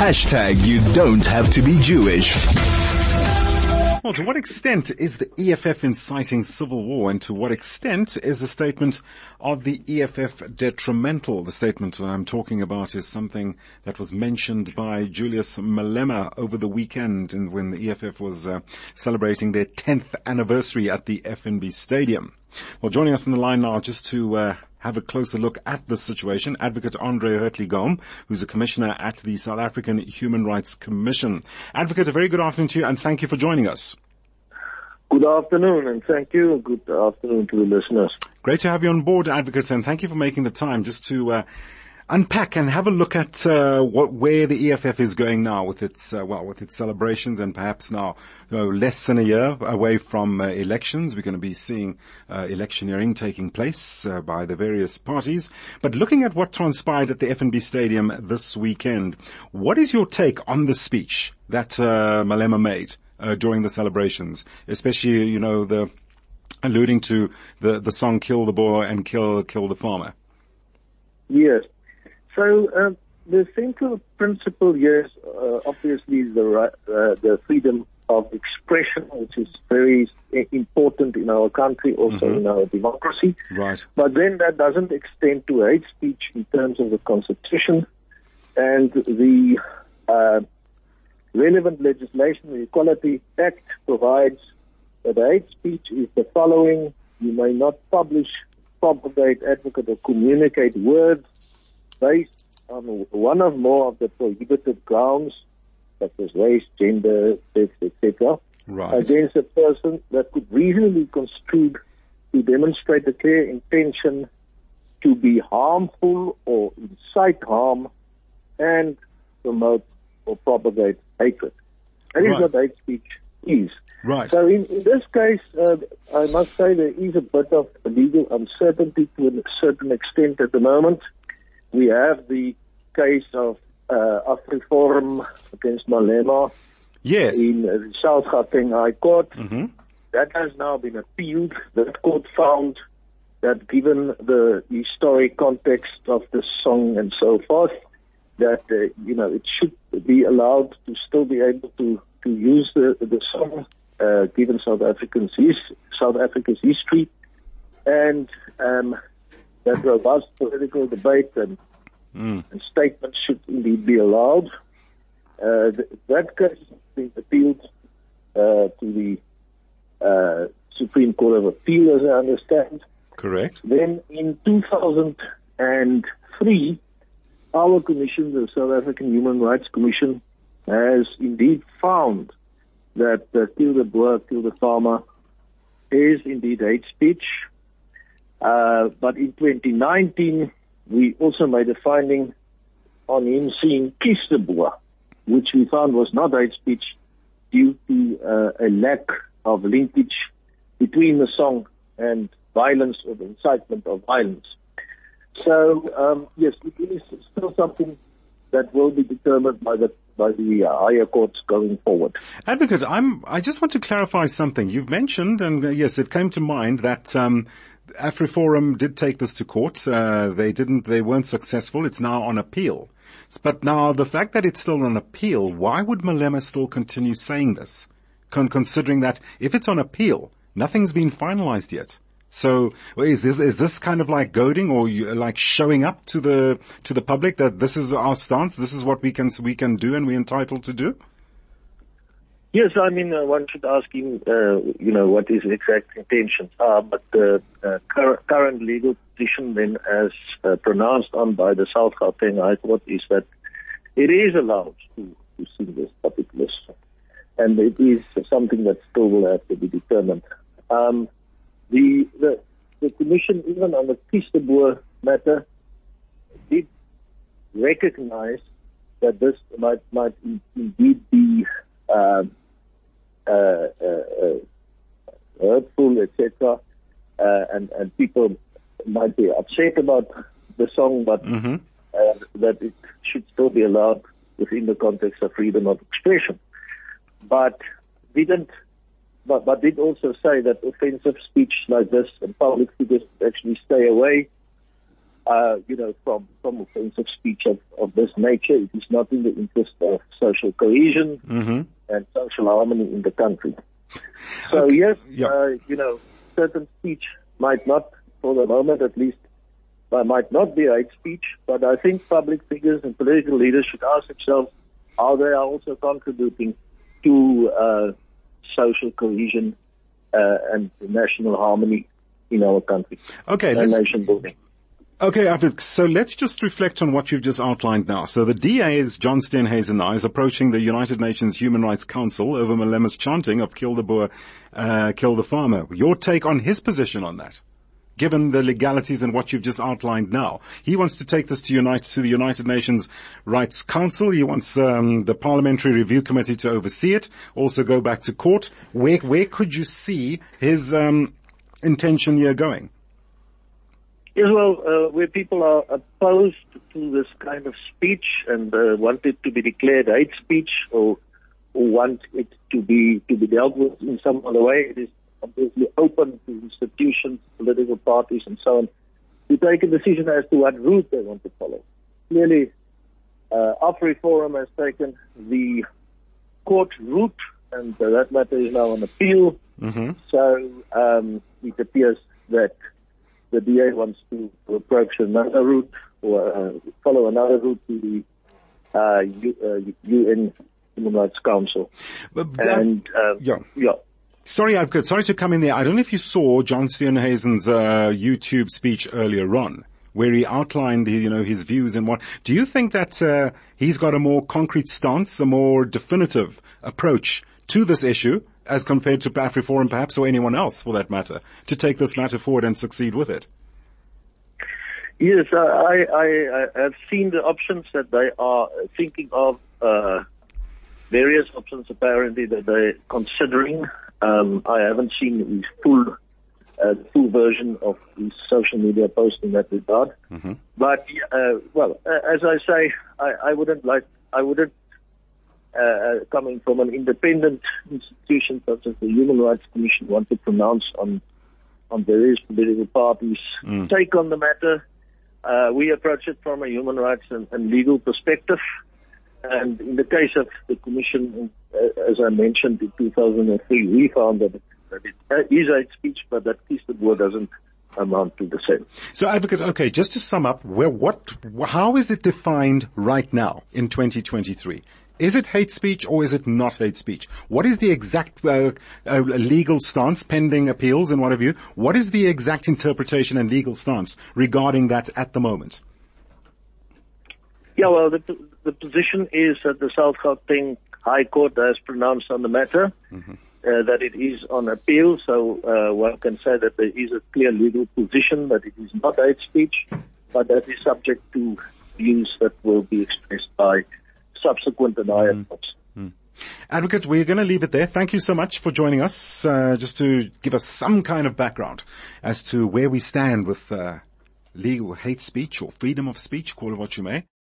Hashtag you don't have to be Jewish. Well, to what extent is the EFF inciting civil war and to what extent is the statement of the EFF detrimental? The statement I'm talking about is something that was mentioned by Julius Malema over the weekend and when the EFF was uh, celebrating their 10th anniversary at the FNB Stadium. Well, joining us on the line now just to uh, have a closer look at the situation. Advocate Andre Hurtley Gaum, who's a commissioner at the South African Human Rights Commission. Advocate, a very good afternoon to you and thank you for joining us. Good afternoon and thank you. Good afternoon to the listeners. Great to have you on board, Advocate, and thank you for making the time just to uh, unpack and have a look at uh, what where the EFF is going now with its uh, well with its celebrations and perhaps now you know, less than a year away from uh, elections. We're going to be seeing uh, electioneering taking place uh, by the various parties. But looking at what transpired at the FNB stadium this weekend what is your take on the speech that uh, Malema made during the celebrations? Especially you know the alluding to the the song kill the boer and kill kill the farmer. Yes. So uh, the central principle here is uh, obviously the uh, the freedom of expression, which is very important in our country, also mm-hmm. in our democracy. Right. But then that doesn't extend to hate speech in terms of the constitution and the uh, relevant legislation. The Equality Act provides that hate speech is the following: you may not publish, propagate, advocate, or communicate words based on one or more of the prohibited grounds, such as race, gender, sex, etc., right. against a person that could reasonably construed to demonstrate a clear intention to be harmful or incite harm and promote or propagate hatred. That right. is what hate speech is. Right. So in, in this case, uh, I must say there is a bit of legal uncertainty to a certain extent at the moment we have the case of uh, AfriForum against Malema yes. in the South Gauteng High Court. Mm-hmm. That has now been appealed. That court found that given the historic context of the song and so forth, that uh, you know it should be allowed to still be able to to use the the song, uh, given South Africans South Africa's history, and um, that robust political debate and, mm. and statements should indeed be allowed. Uh, th- that case has been appealed uh, to the uh, Supreme Court of Appeal, as I understand. Correct. Then in 2003, our commission, the South African Human Rights Commission, has indeed found that uh, kill the boer, kill the farmer is indeed hate speech but in 2019, we also made a finding on him seeing which we found was not hate speech due to uh, a lack of linkage between the song and violence or the incitement of violence. So, um, yes, it is still something that will be determined by the by the uh, higher courts going forward. Advocate, I'm. I just want to clarify something. You've mentioned, and uh, yes, it came to mind that um, AfriForum did take this to court. Uh, they didn't, they weren't successful. It's now on appeal. But now the fact that it's still on appeal, why would Malema still continue saying this? Con- considering that if it's on appeal, nothing's been finalized yet. So is this, is this kind of like goading or you, like showing up to the, to the public that this is our stance, this is what we can, we can do and we're entitled to do? Yes, I mean, uh, one should ask him, uh, you know, what his exact intentions are, but the uh, cur- current legal position then as uh, pronounced on by the South Gauteng High Court is that it is allowed to, to sing this particular song. And it is something that still will have to be determined. Um, the, the, the commission, even on the Kies de matter, did recognize that this might, might indeed be uh, uh, uh, hurtful, etc. and and people might be upset about the song, but mm-hmm. that it should still be allowed within the context of freedom of expression. But we didn't but, but did also say that offensive speech like this and public figures actually stay away. uh, you know, from, from offensive speech of, of this nature. It is not in the interest of social cohesion Mm-hmm. And social harmony in the country. So Okay. yes, Yeah. uh, you know, certain speech might not, for the moment at least, uh, might not be hate speech, but I think public figures and political leaders should ask themselves how they are also contributing to uh, social cohesion uh, and national harmony in our country Okay, and nation building. Okay, Arvid, so let's just reflect on what you've just outlined now. So the DA is John Steenhuisen is approaching the United Nations Human Rights Council over Malema's chanting of kill the boer, uh, kill the farmer. Your take on his position on that? Given the legalities and what you've just outlined now, he wants to take this to unite to the United Nations Rights Council. He wants um, the Parliamentary Review Committee to oversee it. Also go back to court. Where where could you see his um, intention here going? Well, uh, where people are opposed to this kind of speech and uh, want it to be declared hate speech or, or want it to be to be dealt with in some other way, it is obviously open to institutions, political parties, and so on to take a decision as to what route they want to follow. Clearly, uh, AfriForum has taken the court route, and uh, that matter is now on appeal. Mm-hmm. So um, it appears that the DA wants to approach another route or uh, follow another route to the uh, U, uh, UN Human Rights Council. But that- And uh, yeah. yeah. Sorry, I've got, sorry to come in there. I don't know if you saw John Steenhuisen's uh, YouTube speech earlier on, where he outlined, you know, his views and what. Do you think that uh, he's got a more concrete stance, a more definitive approach to this issue, as compared to AfriForum perhaps, or anyone else for that matter, to take this matter forward and succeed with it? Yes, I, I, I have seen the options that they are thinking of, uh, various options apparently that they're considering. Um, I haven't seen the full, uh, full version of the social media post in that regard. But, uh, well, uh, as I say, I, I wouldn't like, I wouldn't, uh, coming from an independent institution such as the Human Rights Commission want to pronounce on on various political parties' take on the matter. Uh, we approach it from a human rights and, and legal perspective. And in the case of the Commission, uh, as I mentioned in 2003, we found that it, that it uh, is hate speech, but that Kies de Boer doesn't amount to the same. So, advocate, okay, just to sum up, where what, how is it defined right now in 2023? Is it hate speech or is it not hate speech? What is the exact uh, uh, legal stance pending appeals and what have you? What is the exact interpretation and legal stance regarding that at the moment? Yeah, well, the, the position is that the South Gauteng High Court has pronounced on the matter. Uh, that it is on appeal, so uh, one can say that there is a clear legal position that it is not hate speech, but that is subject to views that will be expressed by subsequent higher courts. Advocate, we're going to leave it there. Thank you so much for joining us, uh, just to give us some kind of background as to where we stand with uh, legal hate speech or freedom of speech, call it what you may.